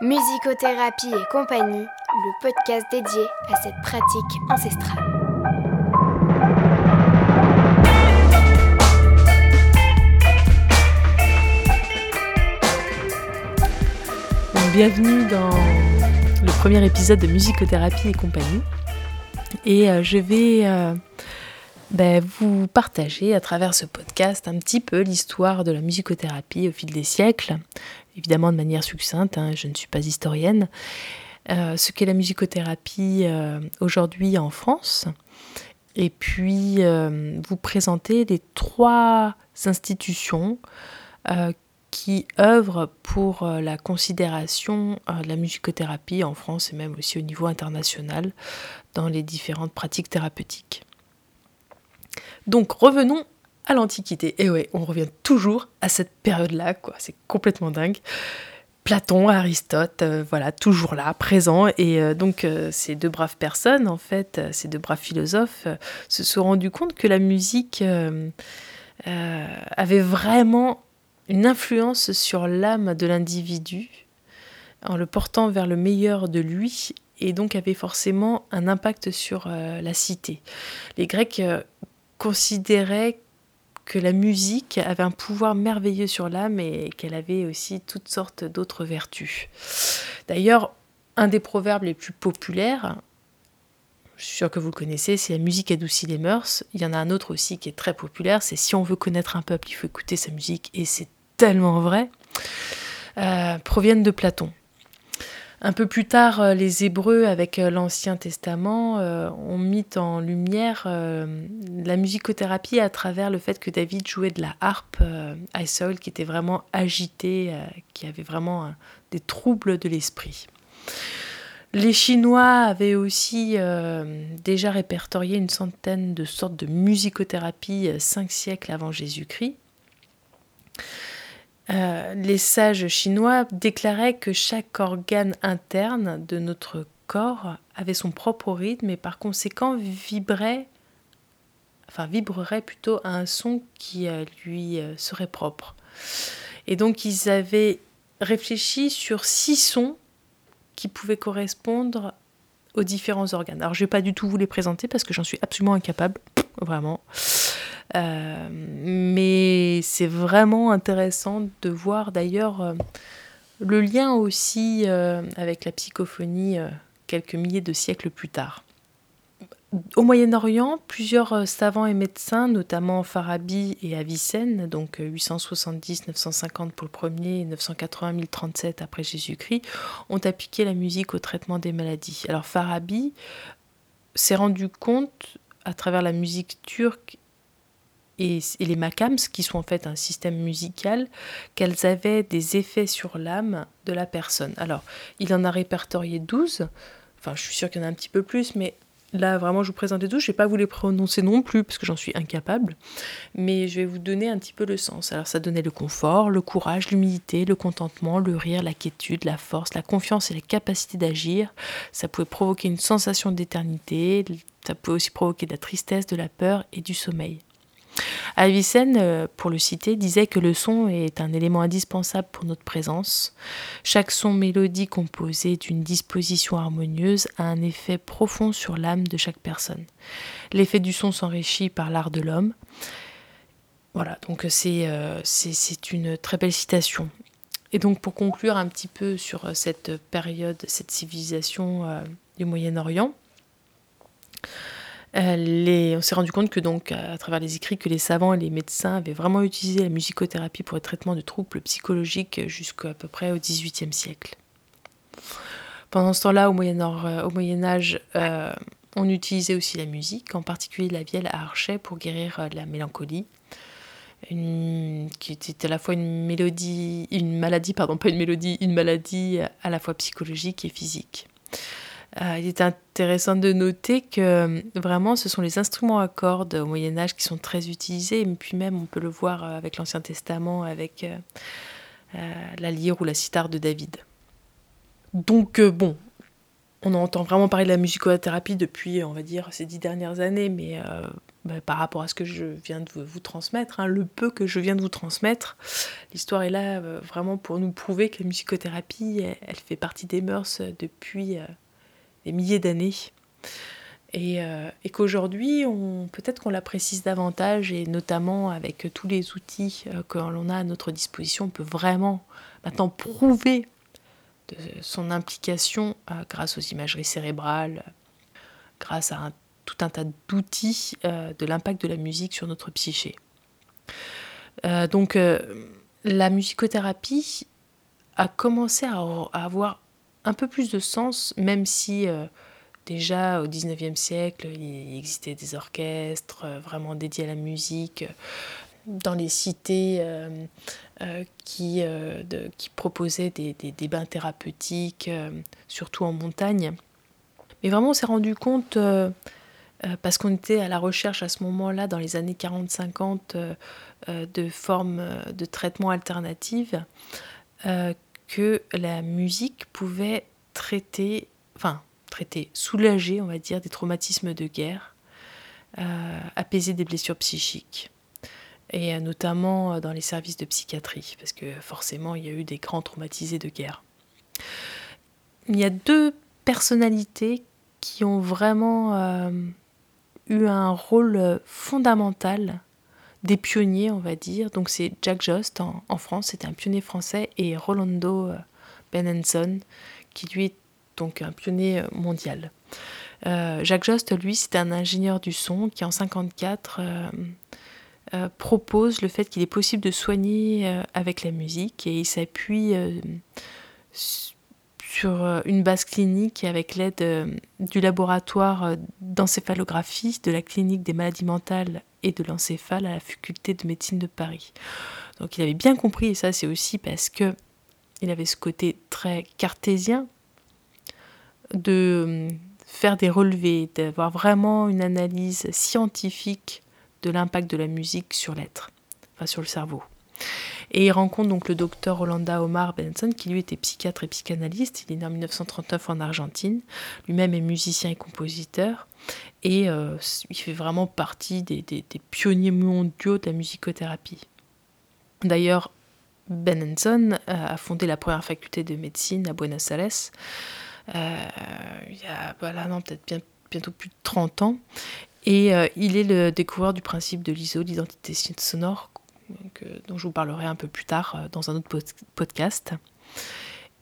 Musicothérapie et compagnie, le podcast dédié à cette pratique ancestrale. Bienvenue dans le premier épisode de Musicothérapie et compagnie. Et euh, je vais euh, ben, vous partager à travers ce podcast un petit peu l'histoire de la musicothérapie au fil des siècles, évidemment de manière succincte, hein, je ne suis pas historienne, euh, ce qu'est la musicothérapie euh, aujourd'hui en France, et puis euh, vous présenter les trois institutions qui œuvrent pour la considération de la musicothérapie en France et même aussi au niveau international dans les différentes pratiques thérapeutiques. Donc revenons à l'Antiquité. Et ouais, on revient toujours à cette période-là, quoi. C'est complètement dingue. Platon, Aristote, euh, voilà, toujours là, présent. Et euh, donc, euh, ces deux braves personnes, en fait, ces deux braves philosophes, se sont rendus compte que la musique avait vraiment une influence sur l'âme de l'individu, en le portant vers le meilleur de lui, et donc avait forcément un impact sur la cité. Les Grecs considéraient que la musique avait un pouvoir merveilleux sur l'âme et qu'elle avait aussi toutes sortes d'autres vertus. D'ailleurs, un des proverbes les plus populaires, je suis sûre que vous le connaissez, c'est la musique adoucit les mœurs. Il y en a un autre aussi qui est très populaire, c'est si on veut connaître un peuple, il faut écouter sa musique, et c'est tellement vrai, euh, proviennent de Platon. Un peu plus tard, euh, les Hébreux, avec euh, l'Ancien Testament, euh, ont mis en lumière la musicothérapie à travers le fait que David jouait de la harpe à Saul, qui était vraiment agité, qui avait vraiment des troubles de l'esprit. Les Chinois avaient aussi déjà répertorié une centaine de sortes de musicothérapie cinq siècles avant Jésus-Christ. Euh, les sages chinois déclaraient que chaque organe interne de notre corps avait son propre rythme et par conséquent vibrerait plutôt à un son qui euh, lui euh, serait propre. Et donc ils avaient réfléchi sur six sons qui pouvaient correspondre aux différents organes. Alors je ne vais pas du tout vous les présenter parce que j'en suis absolument incapable, vraiment. Euh, mais c'est vraiment intéressant de voir d'ailleurs euh, le lien aussi euh, avec la psychophonie quelques milliers de siècles plus tard. Au Moyen-Orient, plusieurs savants et médecins, notamment Farabi et Avicenne, donc 870-950 pour le premier et 980-1037 après Jésus-Christ, ont appliqué la musique au traitement des maladies. Alors Farabi s'est rendu compte à travers la musique turque et, les makams, qui sont en fait un système musical, qu'elles avaient des effets sur l'âme de la personne. Alors, il en a répertorié 12, enfin je suis sûre qu'il y en a un petit peu plus, mais là vraiment je vous présente les 12, je ne vais pas vous les prononcer non plus, parce que j'en suis incapable, mais je vais vous donner un petit peu le sens. Alors ça donnait le confort, le courage, l'humilité, le contentement, le rire, la quiétude, la force, la confiance et la capacité d'agir. Ça pouvait provoquer une sensation d'éternité, ça pouvait aussi provoquer de la tristesse, de la peur et du sommeil. Avicenne, euh, pour le citer, disait que le son est un élément indispensable pour notre présence. Chaque son mélodie composé d'une disposition harmonieuse a un effet profond sur l'âme de chaque personne. L'effet du son s'enrichit par l'art de l'homme. Voilà, donc euh, c'est une très belle citation. Et donc pour conclure un petit peu sur cette période, cette civilisation euh, du Moyen-Orient, euh, on s'est rendu compte que donc à travers les écrits que les savants et les médecins avaient vraiment utilisé la musicothérapie pour le traitement de troubles psychologiques jusqu'à peu près au XVIIIe siècle. Pendant ce temps-là, au Moyen, euh, Âge, euh, on utilisait aussi la musique, en particulier la vielle à archet pour guérir la mélancolie, qui était à la fois une une maladie, pardon, pas une mélodie, une maladie à la fois psychologique et physique. Euh, il est intéressant de noter que euh, vraiment ce sont les instruments à cordes au Moyen Âge qui sont très utilisés, et puis même on peut le voir euh, avec l'Ancien Testament, avec la lyre ou la cithare de David. Donc bon, on entend vraiment parler de la musicothérapie depuis, on va dire, ces dix dernières années, mais bah, par rapport à ce que je viens de vous transmettre, hein, le peu que je viens de vous transmettre. L'histoire est là vraiment pour nous prouver que la musicothérapie, elle, fait partie des mœurs depuis milliers d'années. Et, euh, et qu'aujourd'hui, peut-être qu'on la précise davantage, et notamment avec tous les outils que l'on a à notre disposition, on peut vraiment maintenant prouver de son implication grâce aux imageries cérébrales, grâce à tout un tas d'outils euh, de l'impact de la musique sur notre psyché. Euh, donc euh, la musicothérapie a commencé à, avoir un peu plus de sens, même si déjà au 19e siècle, il existait des orchestres vraiment dédiés à la musique dans les cités qui, proposaient des, des, bains thérapeutiques, surtout en montagne. Mais vraiment, on s'est rendu compte euh, parce qu'on était à la recherche à ce moment-là, dans les années 40-50, euh, euh, de formes de traitement alternatives, que la musique pouvait traiter, enfin, traiter, soulager, on va dire, des traumatismes de guerre, apaiser des blessures psychiques et notamment dans les services de psychiatrie, parce que forcément il y a eu des grands traumatisés de guerre. Il y a deux personnalités qui ont vraiment eu un rôle euh, fondamental des pionniers, on va dire. Donc c'est Jack Jost en, France, c'était un pionnier français, et Rolando euh, Benenson, qui lui est donc un pionnier euh, mondial. Jacques Jost, lui, c'était un ingénieur du son qui en 54 propose le fait qu'il est possible de soigner avec la musique et il s'appuie sur euh, une base clinique avec l'aide euh, du laboratoire euh, d'encéphalographie de la clinique des maladies mentales et de l'encéphale à la faculté de médecine de Paris. Donc il avait bien compris, et ça c'est aussi parce que il avait ce côté très cartésien de faire des relevés, d'avoir vraiment une analyse scientifique de l'impact de la musique sur l'être, enfin sur le cerveau. Et il rencontre donc le docteur Rolanda Omar Benson, qui lui était psychiatre et psychanalyste. Il est né en 1939 en Argentine. Lui-même est musicien et compositeur. Et euh, il fait vraiment partie des, pionniers mondiaux de la musicothérapie. D'ailleurs, Benenson euh, a fondé la première faculté de médecine à Buenos Aires euh, il y a voilà, peut-être bientôt plus de 30 ans. Et il est le découvreur du principe de l'ISO, l'identité sonore, dont je vous parlerai un peu plus tard euh, dans un autre podcast.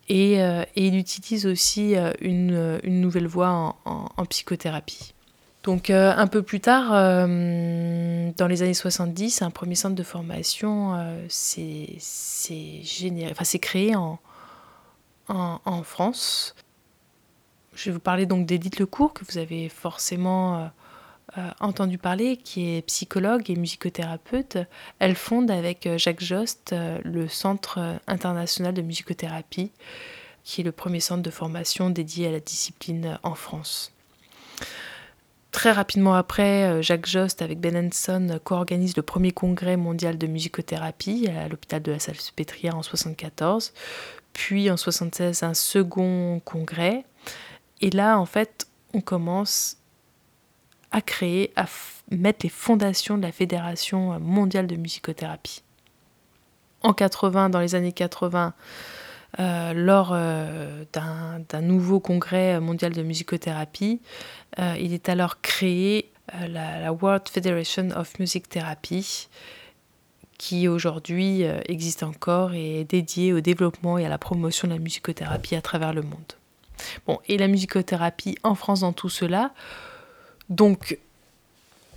Et, euh, il utilise aussi euh, une, nouvelle voie en, psychothérapie. Donc un peu plus tard, dans les années 70, un premier centre de formation s'est créé en, en, France. Je vais vous parler donc d'Edith Lecourt, que vous avez forcément euh, entendu parler, qui est psychologue et musicothérapeute. Elle fonde avec euh, Jacques Jost euh, le Centre international de musicothérapie, qui est le premier centre de formation dédié à la discipline en France. Très rapidement après, Jacques Jost avec Ben Hanson co-organise le premier congrès mondial de musicothérapie à l'hôpital de la Salpêtrière en 1974, puis en 1976 un second congrès. Et là, en fait, on commence à créer, à mettre les fondations de la Fédération mondiale de musicothérapie. En 80, dans les années 80, euh, lors euh, d'un nouveau congrès mondial de musicothérapie, euh, il est alors créé la, World Federation of Music Therapy, qui aujourd'hui existe encore et est dédiée au développement et à la promotion de la musicothérapie à travers le monde. Bon, et la musicothérapie en France dans tout cela, donc,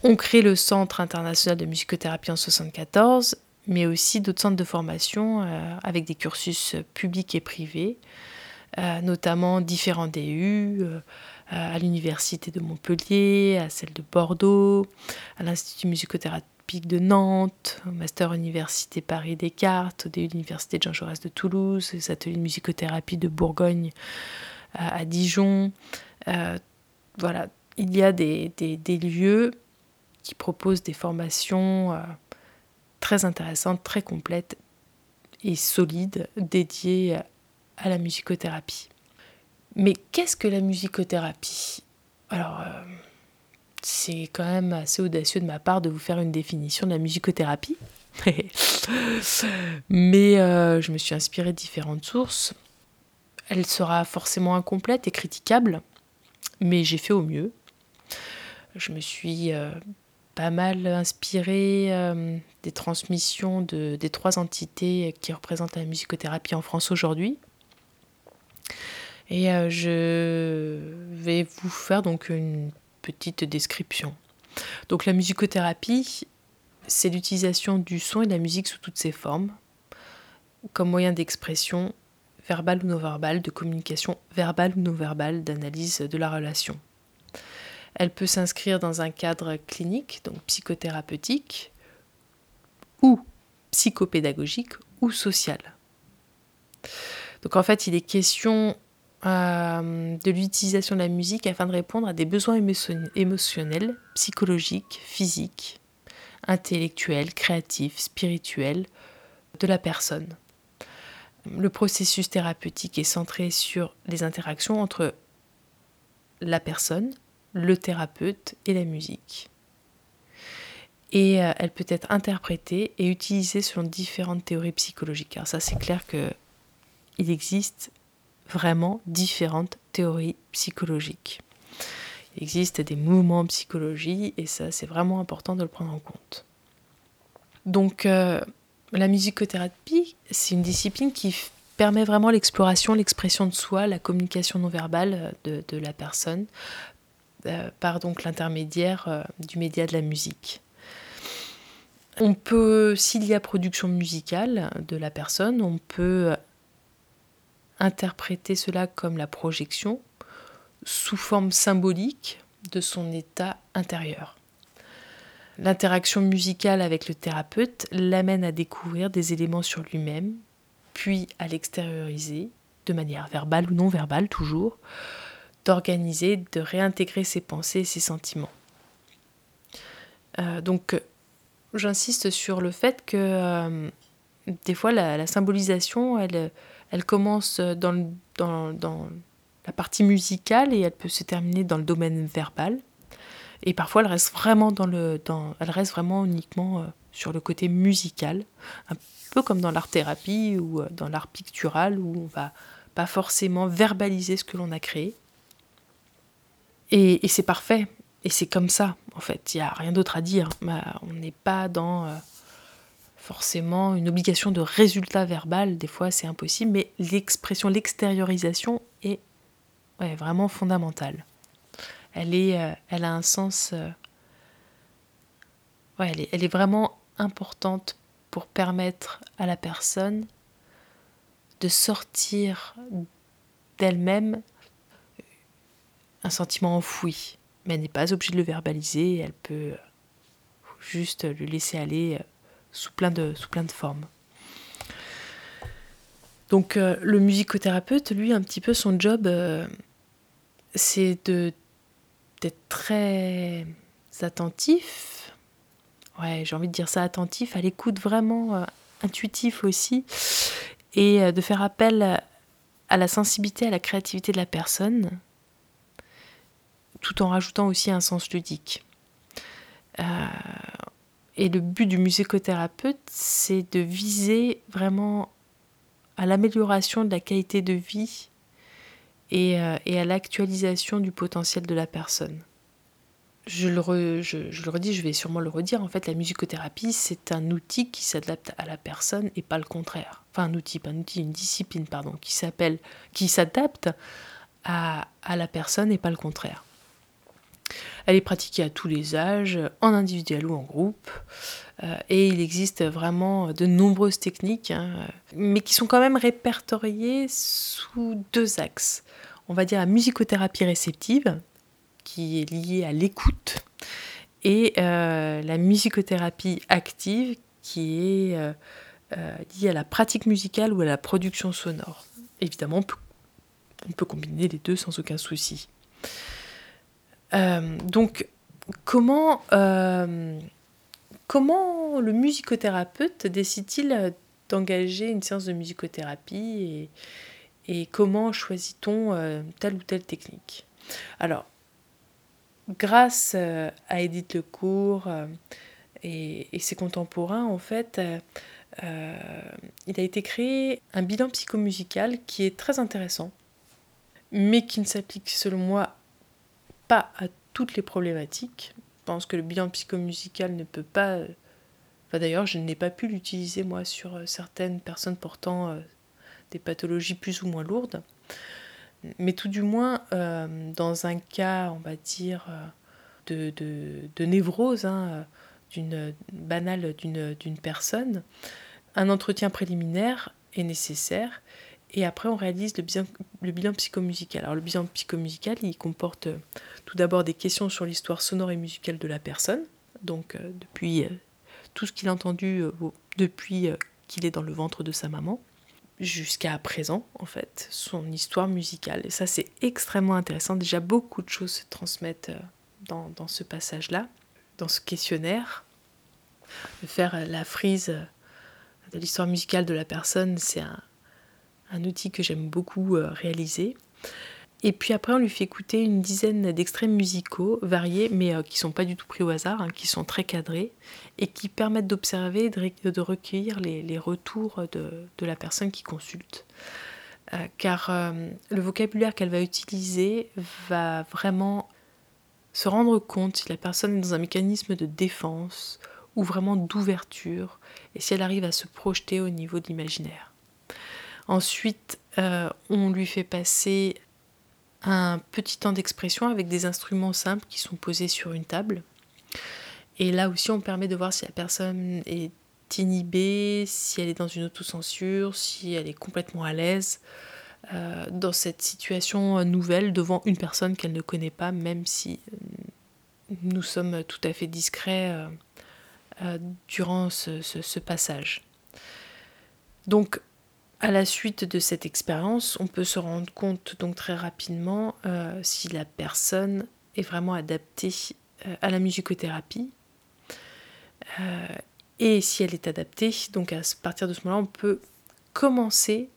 on crée le Centre international de musicothérapie en 1974, mais aussi d'autres centres de formation euh, avec des cursus publics et privés, euh, notamment différents DU, euh, à l'Université de Montpellier, à celle de Bordeaux, à l'Institut musicothérapique de Nantes, au Master Université Paris Descartes, au l'Université de Jean Jaurès de Toulouse, les ateliers de musicothérapie de Bourgogne à Dijon. voilà, il y a des, lieux qui proposent des formations euh, très intéressantes, très complètes et solides dédiées à la musicothérapie. Mais qu'est-ce que la musicothérapie? Alors, euh, c'est quand même assez audacieux de ma part de vous faire une définition de la musicothérapie. Mais euh, je me suis inspirée de différentes sources. Elle sera forcément incomplète et critiquable, mais j'ai fait au mieux. Je me suis euh, pas mal inspirée euh, des transmissions de, des trois entités qui représentent la musicothérapie en France aujourd'hui. Et je vais vous faire donc une petite description. Donc la musicothérapie, c'est l'utilisation du son et de la musique sous toutes ses formes, comme moyen d'expression verbale ou non verbale, de communication verbale ou non verbale, d'analyse de la relation. Elle peut s'inscrire dans un cadre clinique, donc psychothérapeutique, ou psychopédagogique ou social. Donc en fait, il est question euh, de l'utilisation de la musique afin de répondre à des besoins émotionnels, psychologiques, physiques, intellectuels, créatifs, spirituels de la personne. Le processus thérapeutique est centré sur les interactions entre la personne, le thérapeute et la musique. Et euh, elle peut être interprétée et utilisée selon différentes théories psychologiques. Alors ça c'est clair que il existe vraiment différentes théories psychologiques. Il existe des mouvements en psychologie et ça c'est vraiment important de le prendre en compte. Donc euh, la musicothérapie, c'est une discipline qui permet vraiment l'exploration, l'expression de soi, la communication non verbale de, la personne euh, par donc l'intermédiaire euh, du média de la musique. On peut, s'il y a production musicale de la personne, on peut interpréter cela comme la projection sous forme symbolique de son état intérieur. L'interaction musicale avec le thérapeute l'amène à découvrir des éléments sur lui-même, puis à l'extérioriser, de manière verbale ou non verbale toujours, d'organiser, de réintégrer ses pensées et ses sentiments. Euh, donc, j'insiste sur le fait que euh, des fois la, la, symbolisation, elle, elle commence dans, dans, la partie musicale et elle peut se terminer dans le domaine verbal. Et parfois, elle reste vraiment, dans le, dans, elle reste vraiment uniquement euh, sur le côté musical, un peu comme dans l'art-thérapie ou dans l'art pictural, où on va pas forcément verbaliser ce que l'on a créé. Et, c'est parfait, et c'est comme ça, en fait, il n'y a rien d'autre à dire. Bah, on n'est pas dans... Euh, forcément une obligation de résultat verbal, des fois c'est impossible, mais l'expression, l'extériorisation est vraiment fondamentale. Elle, est, euh, a un sens... Euh, elle est vraiment importante pour permettre à la personne de sortir d'elle-même un sentiment enfoui. Mais elle n'est pas obligée de le verbaliser, elle peut juste le laisser aller sous plein de, sous plein de formes. Donc euh, le musicothérapeute, lui, un petit peu son job, euh, c'est de d'être très attentif. Ouais, j'ai envie de dire ça, attentif, à l'écoute vraiment euh, intuitif aussi, et de faire appel à la sensibilité, à la créativité de la personne, tout en rajoutant aussi un sens ludique. Et le but du musicothérapeute, c'est de viser vraiment à l'amélioration de la qualité de vie et, euh, à l'actualisation du potentiel de la personne. Je le, redis, je vais sûrement le redire, en fait, la musicothérapie, c'est un outil qui s'adapte à la personne et pas le contraire. Enfin, un outil, pas un outil, une discipline, pardon, qui s'appelle, qui s'adapte à la personne et pas le contraire. Elle est pratiquée à tous les âges, en individuel ou en groupe. Euh, et il existe vraiment de nombreuses techniques, hein, mais qui sont quand même répertoriées sous deux axes. On va dire la musicothérapie réceptive, qui est liée à l'écoute, et euh, la musicothérapie active, qui est euh, liée à la pratique musicale ou à la production sonore. Évidemment, on peut combiner les deux sans aucun souci. Euh, donc, comment, euh, comment le musicothérapeute décide-t-il d'engager une séance de musicothérapie et, comment choisit-on euh, telle ou telle technique? Alors, grâce à Edith Lecourt et, ses contemporains, en fait, il a été créé un bilan psychomusical qui est très intéressant, mais qui ne s'applique selon moi pas à toutes les problématiques. Je pense que le bilan psychomusical ne peut pas D'ailleurs, je n'ai pas pu l'utiliser moi sur euh, certaines personnes portant euh, des pathologies plus ou moins lourdes. Mais tout du moins, euh, dans un cas, on va dire, de, de, névrose, hein, d'une banale d'une personne, un entretien préliminaire est nécessaire. Et après, on réalise le bilan, psychomusical. Alors, le bilan psychomusical, il comporte tout d'abord des questions sur l'histoire sonore et musicale de la personne. Donc, depuis tout ce qu'il a entendu euh, depuis euh, qu'il est dans le ventre de sa maman, jusqu'à présent, en fait, son histoire musicale. Et ça, c'est extrêmement intéressant. Déjà, beaucoup de choses se transmettent euh, dans, dans ce passage-là, dans ce questionnaire. De faire la frise de l'histoire musicale de la personne, c'est un, un outil que j'aime beaucoup réaliser. Et puis après, on lui fait écouter une dizaine d'extraits musicaux variés, mais euh, qui sont pas du tout pris au hasard, hein, qui sont très cadrés et qui permettent d'observer, de, de, recueillir les, retours de, la personne qui consulte. Euh, car euh, le vocabulaire qu'elle va utiliser va vraiment se rendre compte si la personne est dans un mécanisme de défense ou vraiment d'ouverture, et si elle arrive à se projeter au niveau de l'imaginaire. Ensuite, on lui fait passer un petit temps d'expression avec des instruments simples qui sont posés sur une table. Et là aussi, on permet de voir si la personne est inhibée, si elle est dans une autocensure, si elle est complètement à l'aise euh, dans cette situation nouvelle devant une personne qu'elle ne connaît pas, même si euh, nous sommes tout à fait discrets euh, durant ce, ce, passage. Donc, à la suite de cette expérience, on peut se rendre compte donc très rapidement euh, si la personne est vraiment adaptée euh, à la musicothérapie. Euh, et si elle est adaptée, donc à partir de ce moment-là, on peut commencer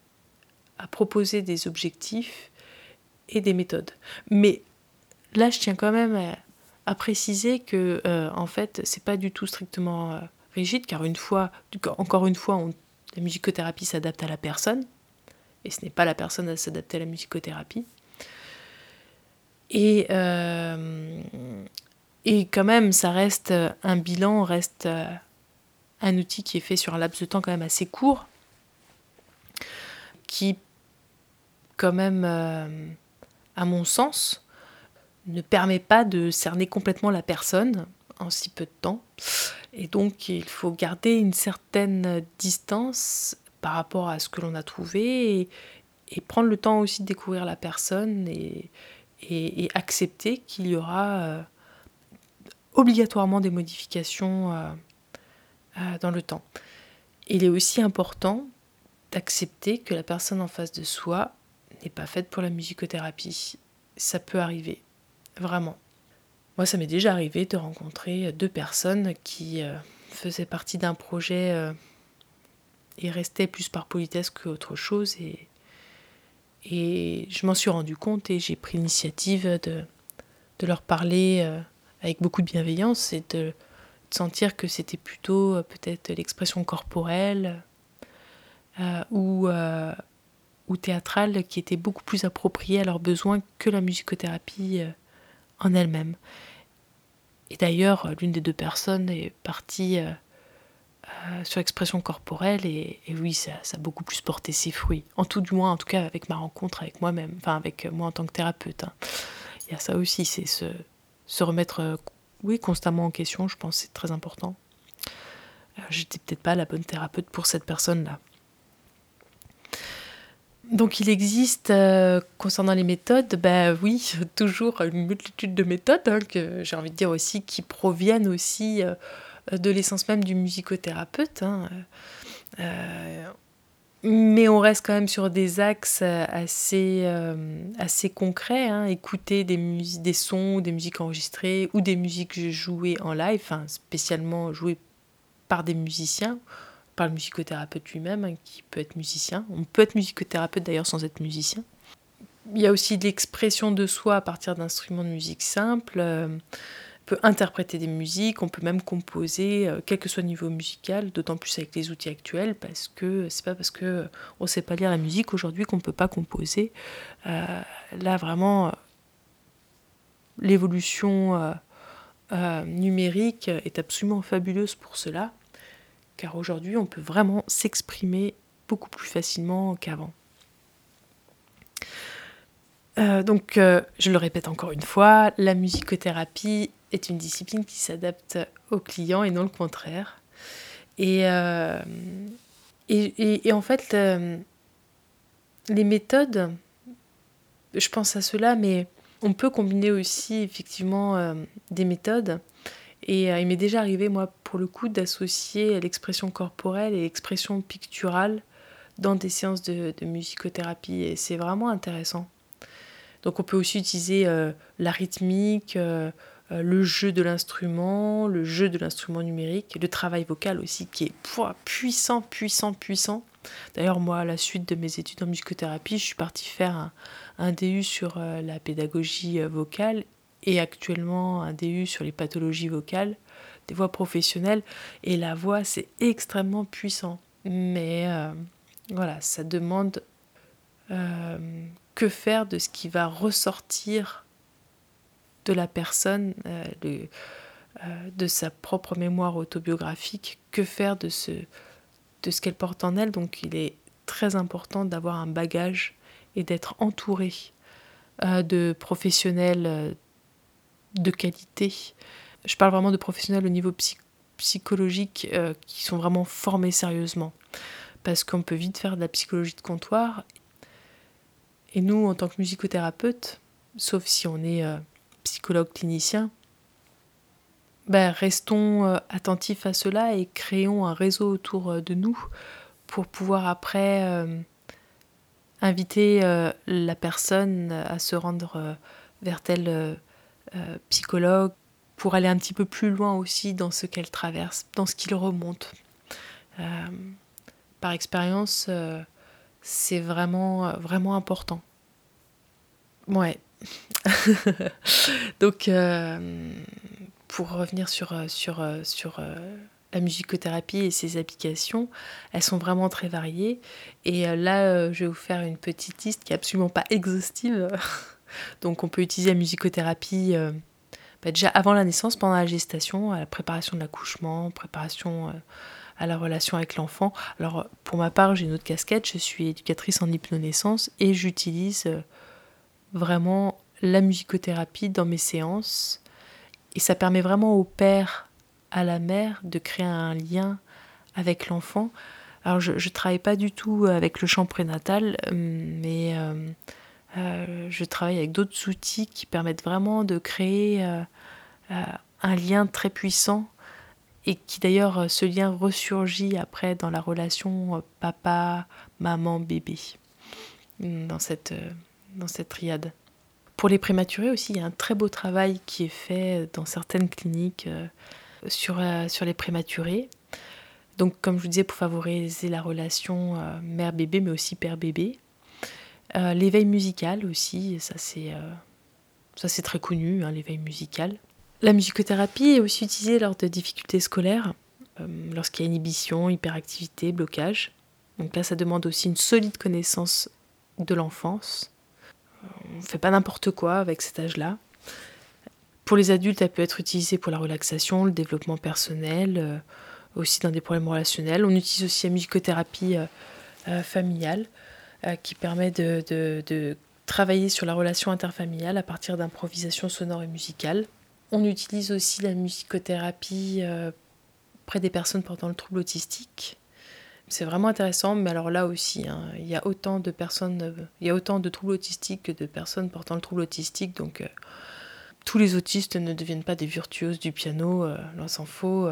à proposer des objectifs et des méthodes. Mais là, je tiens quand même à, préciser que, en fait, c'est pas du tout strictement rigide, car une fois, encore une fois, on la musicothérapie s'adapte à la personne, et ce n'est pas la personne à s'adapter à la musicothérapie. Et, euh, quand même, ça reste un bilan, reste euh, un outil qui est fait sur un laps de temps quand même assez court, qui, quand même, euh, à mon sens, ne permet pas de cerner complètement la personne en si peu de temps. Et donc il faut garder une certaine distance par rapport à ce que l'on a trouvé et, prendre le temps aussi de découvrir la personne et, accepter qu'il y aura euh, obligatoirement des modifications euh, euh, dans le temps. Il est aussi important d'accepter que la personne en face de soi n'est pas faite pour la musicothérapie. Ça peut arriver, vraiment. Moi, ça m'est déjà arrivé de rencontrer deux personnes qui euh, faisaient partie d'un projet euh, et restaient plus par politesse qu'autre chose. Et, et je m'en suis rendu compte et j'ai pris l'initiative de, de, leur parler euh, avec beaucoup de bienveillance et de, sentir que c'était plutôt peut-être l'expression corporelle ou, ou théâtrale qui était beaucoup plus appropriée à leurs besoins que la musicothérapie en elle-même. Et d'ailleurs, l'une des deux personnes est partie euh, euh, sur l'expression corporelle et, oui, ça, a beaucoup plus porté ses fruits. En tout du moins, en tout cas avec ma rencontre avec moi-même, enfin avec moi en tant que thérapeute. Hein. Il y a ça aussi, c'est se, se remettre euh, oui, constamment en question, je pense c'est très important. J'étais peut-être pas la bonne thérapeute pour cette personne-là. Donc il existe, euh, concernant les méthodes, ben oui, toujours une multitude de méthodes, hein, que j'ai envie de dire aussi, qui proviennent aussi euh, de l'essence même du musicothérapeute. Hein. Euh, mais on reste quand même sur des axes assez, concrets. Hein. écouter des, des sons, des musiques enregistrées ou des musiques jouées en live, spécialement jouées par des musiciens par le musicothérapeute lui-même, hein, qui peut être musicien. On peut être musicothérapeute d'ailleurs sans être musicien. il y a aussi l'expression de soi à partir d'instruments de musique simples. on peut interpréter des musiques, on peut même composer, quel que soit le niveau musical, d'autant plus avec les outils actuels, parce que c'est pas parce que on sait pas lire la musique aujourd'hui qu'on peut pas composer. là, vraiment, l'évolution numérique est absolument fabuleuse pour cela car aujourd'hui on peut vraiment s'exprimer beaucoup plus facilement qu'avant. Euh, donc, euh, je le répète encore une fois, la musicothérapie est une discipline qui s'adapte aux clients et non le contraire. Et, euh, et, en fait, les méthodes, je pense à cela, mais on peut combiner aussi effectivement des méthodes et euh, il m'est déjà arrivé, moi, pour le coup, d'associer l'expression corporelle et l'expression picturale dans des séances de, musicothérapie. Et c'est vraiment intéressant. Donc on peut aussi utiliser euh, la rythmique, euh, le jeu de l'instrument, le jeu de l'instrument numérique, le travail vocal aussi, qui est puissant, puissant, puissant. D'ailleurs, moi, à la suite de mes études en musicothérapie, je suis partie faire un, un DU sur la pédagogie vocale et actuellement un DU sur les pathologies vocales, des voix professionnelles. Et la voix, c'est extrêmement puissant. Mais euh, voilà, ça demande euh, que faire de ce qui va ressortir de la personne, euh, de sa propre mémoire autobiographique, que faire de ce, de ce qu'elle porte en elle? Donc il est très important d'avoir un bagage et d'être entouré de professionnels de qualité. Je parle vraiment de professionnels au niveau psychologique euh, qui sont vraiment formés sérieusement. Parce qu'on peut vite faire de la psychologie de comptoir. Et nous, en tant que musicothérapeute, sauf si on est euh, psychologue clinicien, ben, restons euh, attentifs à cela et créons un réseau autour de nous pour pouvoir après inviter la personne à se rendre vers tel euh, psychologue pour aller un petit peu plus loin aussi dans ce qu'elle traverse, dans ce qu'il remonte. Euh, par expérience, euh, c'est vraiment, vraiment important. Ouais. Donc, pour revenir sur, sur, sur la musicothérapie et ses applications, elles sont vraiment très variées. Et là, je vais vous faire une petite liste qui est absolument pas exhaustive. Donc on peut utiliser la musicothérapie euh, bah, déjà avant la naissance, pendant la gestation, à la préparation de l'accouchement, préparation euh, à la relation avec l'enfant. Alors pour ma part, j'ai une autre casquette, je suis éducatrice en hypnonaissance et j'utilise euh, vraiment la musicothérapie dans mes séances. Et ça permet vraiment au père, à la mère, de créer un lien avec l'enfant. Alors je ne travaille pas du tout avec le champ prénatal, mais euh, je travaille avec d'autres outils qui permettent vraiment de créer euh, euh, un lien très puissant et qui d'ailleurs ce lien ressurgit après dans la relation papa, maman, bébé, dans cette, dans cette triade. Pour les prématurés aussi, il y a un très beau travail qui est fait dans certaines cliniques sur, sur les prématurés. Donc comme je vous disais, pour favoriser la relation mère-bébé, mais aussi père-bébé. Euh, l'éveil musical aussi, ça c'est euh, très connu, hein, l'éveil musical. La musicothérapie est aussi utilisée lors de difficultés scolaires, euh, lorsqu'il y a inhibition, hyperactivité, blocage. Donc là, ça demande aussi une solide connaissance de l'enfance. On ne fait pas n'importe quoi avec cet âge-là. Pour les adultes, elle peut être utilisée pour la relaxation, le développement personnel, aussi dans des problèmes relationnels. On utilise aussi la musicothérapie familiale qui permet de, travailler sur la relation interfamiliale à partir d'improvisation sonore et musicale. On utilise aussi la musicothérapie euh, près des personnes portant le trouble autistique. C'est vraiment intéressant, mais alors là aussi, hein, il y a autant de personnes, il y a autant de troubles autistiques que de personnes portant le trouble autistique, donc euh, tous les autistes ne deviennent pas des virtuoses du piano, loin s'en faut.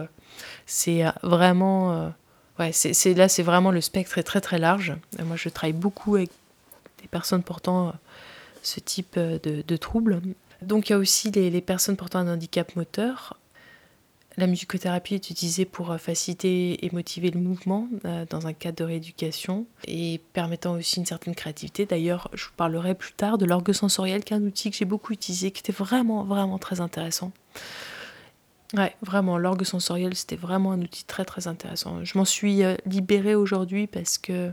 c'est vraiment là, c'est vraiment le spectre est très très large. moi, je travaille beaucoup avec des personnes portant euh, ce type euh, de, troubles. Donc, il y a aussi les, personnes portant un handicap moteur. La musicothérapie est utilisée pour faciliter et motiver le mouvement dans un cadre de rééducation et permettant aussi une certaine créativité. D'ailleurs, je vous parlerai plus tard de l'orgue sensoriel, qui est un outil que j'ai beaucoup utilisé, qui était vraiment, vraiment très intéressant. Ouais, vraiment, l'orgue sensoriel, c'était vraiment un outil très, très intéressant. Je m'en suis libérée aujourd'hui parce que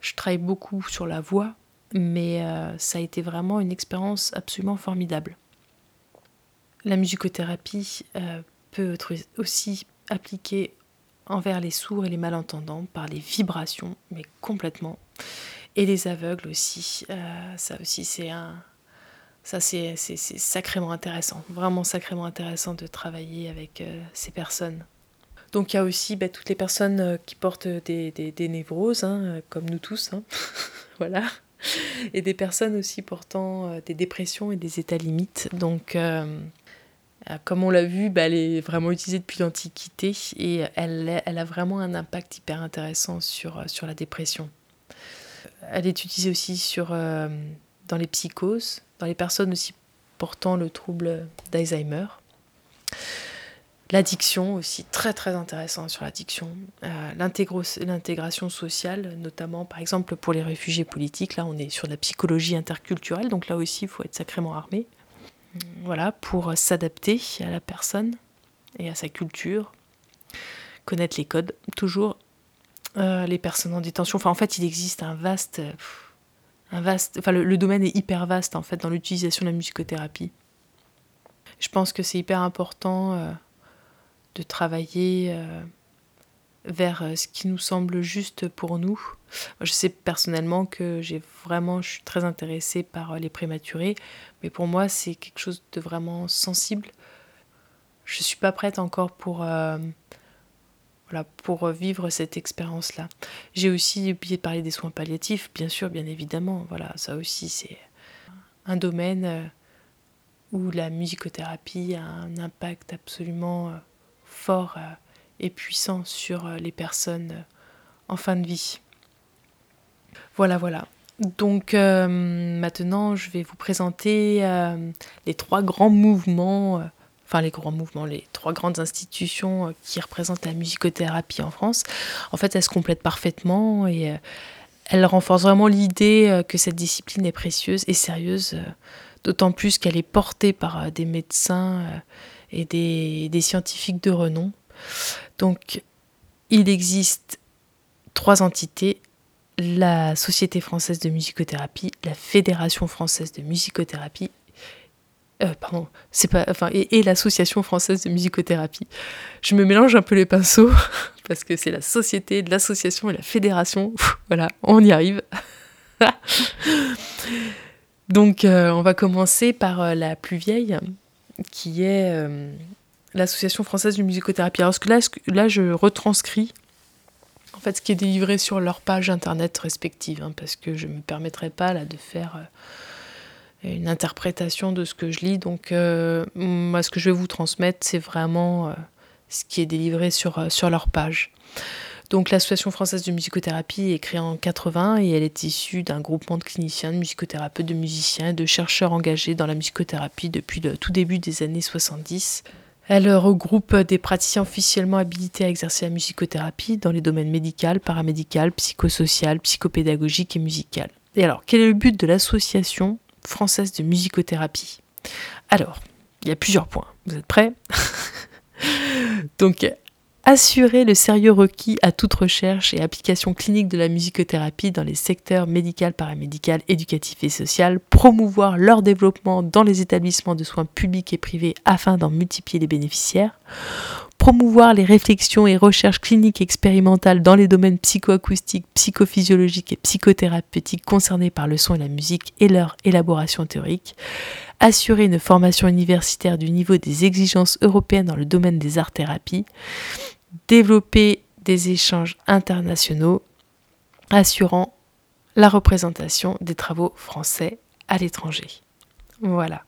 je travaille beaucoup sur la voix, mais ça a été vraiment une expérience absolument formidable. La musicothérapie euh, peut être aussi appliquée envers les sourds et les malentendants par les vibrations, mais complètement. Et les aveugles aussi. Euh, ça aussi, c'est un. Ça, c'est sacrément intéressant, vraiment sacrément intéressant de travailler avec euh, ces personnes. Donc il y a aussi bah, toutes les personnes qui portent des, des, névroses, hein, comme nous tous, hein. voilà, et des personnes aussi portant des dépressions et des états limites. Donc euh, comme on l'a vu, bah, elle est vraiment utilisée depuis l'Antiquité et elle, elle, a vraiment un impact hyper intéressant sur, euh, sur la dépression. Elle est utilisée aussi sur, euh, dans les psychoses, dans les personnes aussi portant le trouble d'Alzheimer. L'addiction aussi, très très intéressant sur l'addiction. L'intégration sociale, notamment par exemple pour les réfugiés politiques. Là, on est sur la psychologie interculturelle, donc là aussi, il faut être sacrément armé voilà, pour s'adapter à la personne et à sa culture, connaître les codes, toujours euh, les personnes en détention. Enfin, en fait, il existe un vaste, un vaste, enfin, le, domaine est hyper vaste en fait dans l'utilisation de la musicothérapie. Je pense que c'est hyper important euh, de travailler euh, vers ce qui nous semble juste pour nous. je sais personnellement que j'ai vraiment, je suis très intéressée par les prématurés, mais pour moi, c'est quelque chose de vraiment sensible. Je ne suis pas prête encore pour, euh, voilà, pour vivre cette expérience-là. J'ai aussi oublié de parler des soins palliatifs, bien sûr, bien évidemment. Voilà, ça aussi, c'est un domaine euh, où la musicothérapie a un impact absolument euh, fort et puissant sur les personnes en fin de vie. Voilà, voilà. Donc euh, maintenant, je vais vous présenter euh, les trois grands mouvements, euh, enfin les grands mouvements, les trois grandes institutions qui représentent la musicothérapie en France. En fait, elles se complètent parfaitement et elles renforcent vraiment l'idée que cette discipline est précieuse et sérieuse, d'autant plus qu'elle est portée par des médecins et des, des scientifiques de renom. Donc, il existe trois entités la Société française de musicothérapie, la Fédération française de musicothérapie, euh, pardon, c'est pas, enfin, et, l'Association française de musicothérapie. Je me mélange un peu les pinceaux parce que c'est la société, de l'association et la fédération. voilà, on y arrive. Donc, euh, on va commencer par euh, la plus vieille, qui est l'Association française de musicothérapie. Alors, que là, je retranscris en fait, ce qui est délivré sur leur page internet respective, hein, parce que je ne me permettrai pas là de faire une interprétation de ce que je lis. Donc, euh, moi, ce que je vais vous transmettre, c'est vraiment euh, ce qui est délivré sur, sur leur page. Donc, l'Association française de musicothérapie est créée en 80 et elle est issue d'un groupement de cliniciens, de musicothérapeutes, de musiciens et de chercheurs engagés dans la musicothérapie depuis le tout début des années 70. Elle regroupe des praticiens officiellement habilités à exercer la musicothérapie dans les domaines médical, paramédical, psychosocial, psychopédagogique et musical. Et alors, quel est le but de l'association? Française de musicothérapie Alors, il y a plusieurs points. Vous êtes prêts? Donc, assurer le sérieux requis à toute recherche et application clinique de la musicothérapie dans les secteurs médical, paramédical, éducatif et social, promouvoir leur développement dans les établissements de soins publics et privés afin d'en multiplier les bénéficiaires, promouvoir les réflexions et recherches cliniques expérimentales dans les domaines psychoacoustiques, psychophysiologiques et psychothérapeutiques concernés par le son et la musique et leur élaboration théorique, assurer une formation universitaire du niveau des exigences européennes dans le domaine des arts-thérapies, développer des échanges internationaux assurant la représentation des travaux français à l'étranger. Voilà.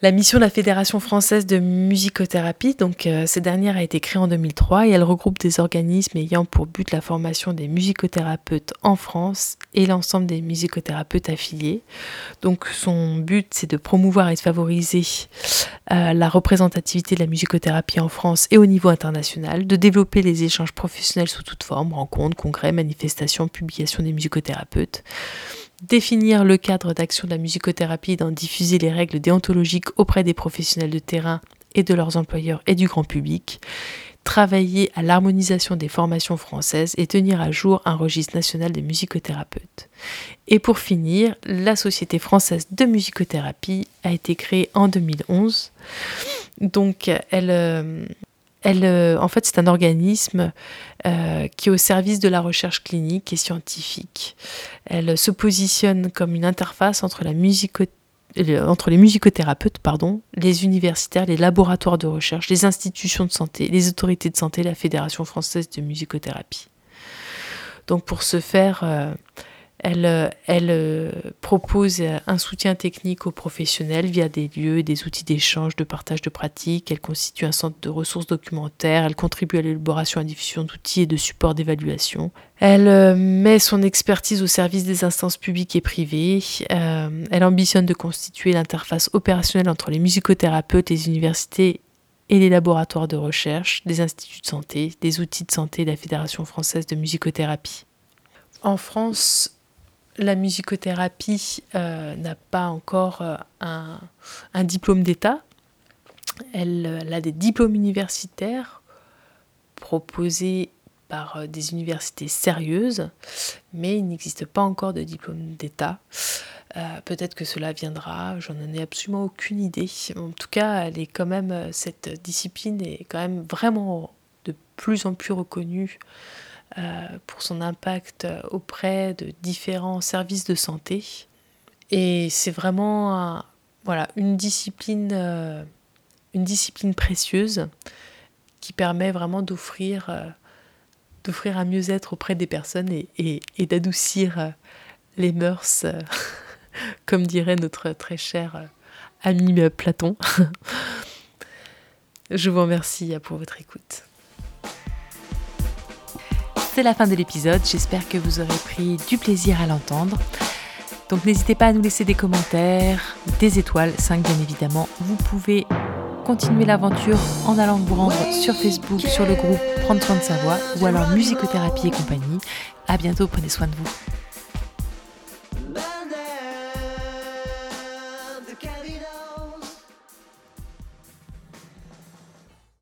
La mission de la Fédération française de musicothérapie, donc euh, cette dernière a été créée en 2003 et elle regroupe des organismes ayant pour but la formation des musicothérapeutes en France et l'ensemble des musicothérapeutes affiliés. Donc son but c'est de promouvoir et de favoriser euh, la représentativité de la musicothérapie en France et au niveau international, de développer les échanges professionnels sous toute forme, rencontres, congrès, manifestations, publications des musicothérapeutes définir le cadre d'action de la musicothérapie, d'en diffuser les règles déontologiques auprès des professionnels de terrain et de leurs employeurs et du grand public, travailler à l'harmonisation des formations françaises et tenir à jour un registre national des musicothérapeutes. Et pour finir, la Société française de musicothérapie a été créée en 2011. Donc elle, euh, elle, euh, en fait, c'est un organisme euh, qui est au service de la recherche clinique et scientifique. Elle se positionne comme une interface entre, la entre les musicothérapeutes, pardon, les universitaires, les laboratoires de recherche, les institutions de santé, les autorités de santé, la Fédération française de musicothérapie. Donc pour ce faire, euh, elle, euh, euh, propose un soutien technique aux professionnels via des lieux, des outils d'échange, de partage de pratiques. Elle constitue un centre de ressources documentaires. Elle contribue à l'élaboration et à la diffusion d'outils et de supports d'évaluation. Elle euh, met son expertise au service des instances publiques et privées. elle ambitionne de constituer l'interface opérationnelle entre les musicothérapeutes, les universités et les laboratoires de recherche, des instituts de santé, des outils de santé et la Fédération française de musicothérapie. En France, la musicothérapie euh, n'a pas encore euh, un, diplôme d'État. Elle, a des diplômes universitaires proposés par euh, des universités sérieuses, mais il n'existe pas encore de diplôme d'État. Peut-être que cela viendra, j'en ai absolument aucune idée. En tout cas, elle est quand même, cette discipline est quand même vraiment de plus en plus reconnue pour son impact auprès de différents services de santé. Et c'est vraiment voilà, une, discipline, euh, une discipline précieuse qui permet vraiment d'offrir euh, d'offrir un mieux-être auprès des personnes et, et, d'adoucir les mœurs, comme dirait notre très cher ami Platon. Je vous remercie pour votre écoute c'est la fin de l'épisode. J'espère que vous aurez pris du plaisir à l'entendre. Donc n'hésitez pas à nous laisser des commentaires, des étoiles, 5 bien évidemment. Vous pouvez continuer l'aventure en allant vous rendre sur Facebook, sur le groupe Prendre soin de sa voix ou alors Musicothérapie et compagnie. À bientôt, prenez soin de vous.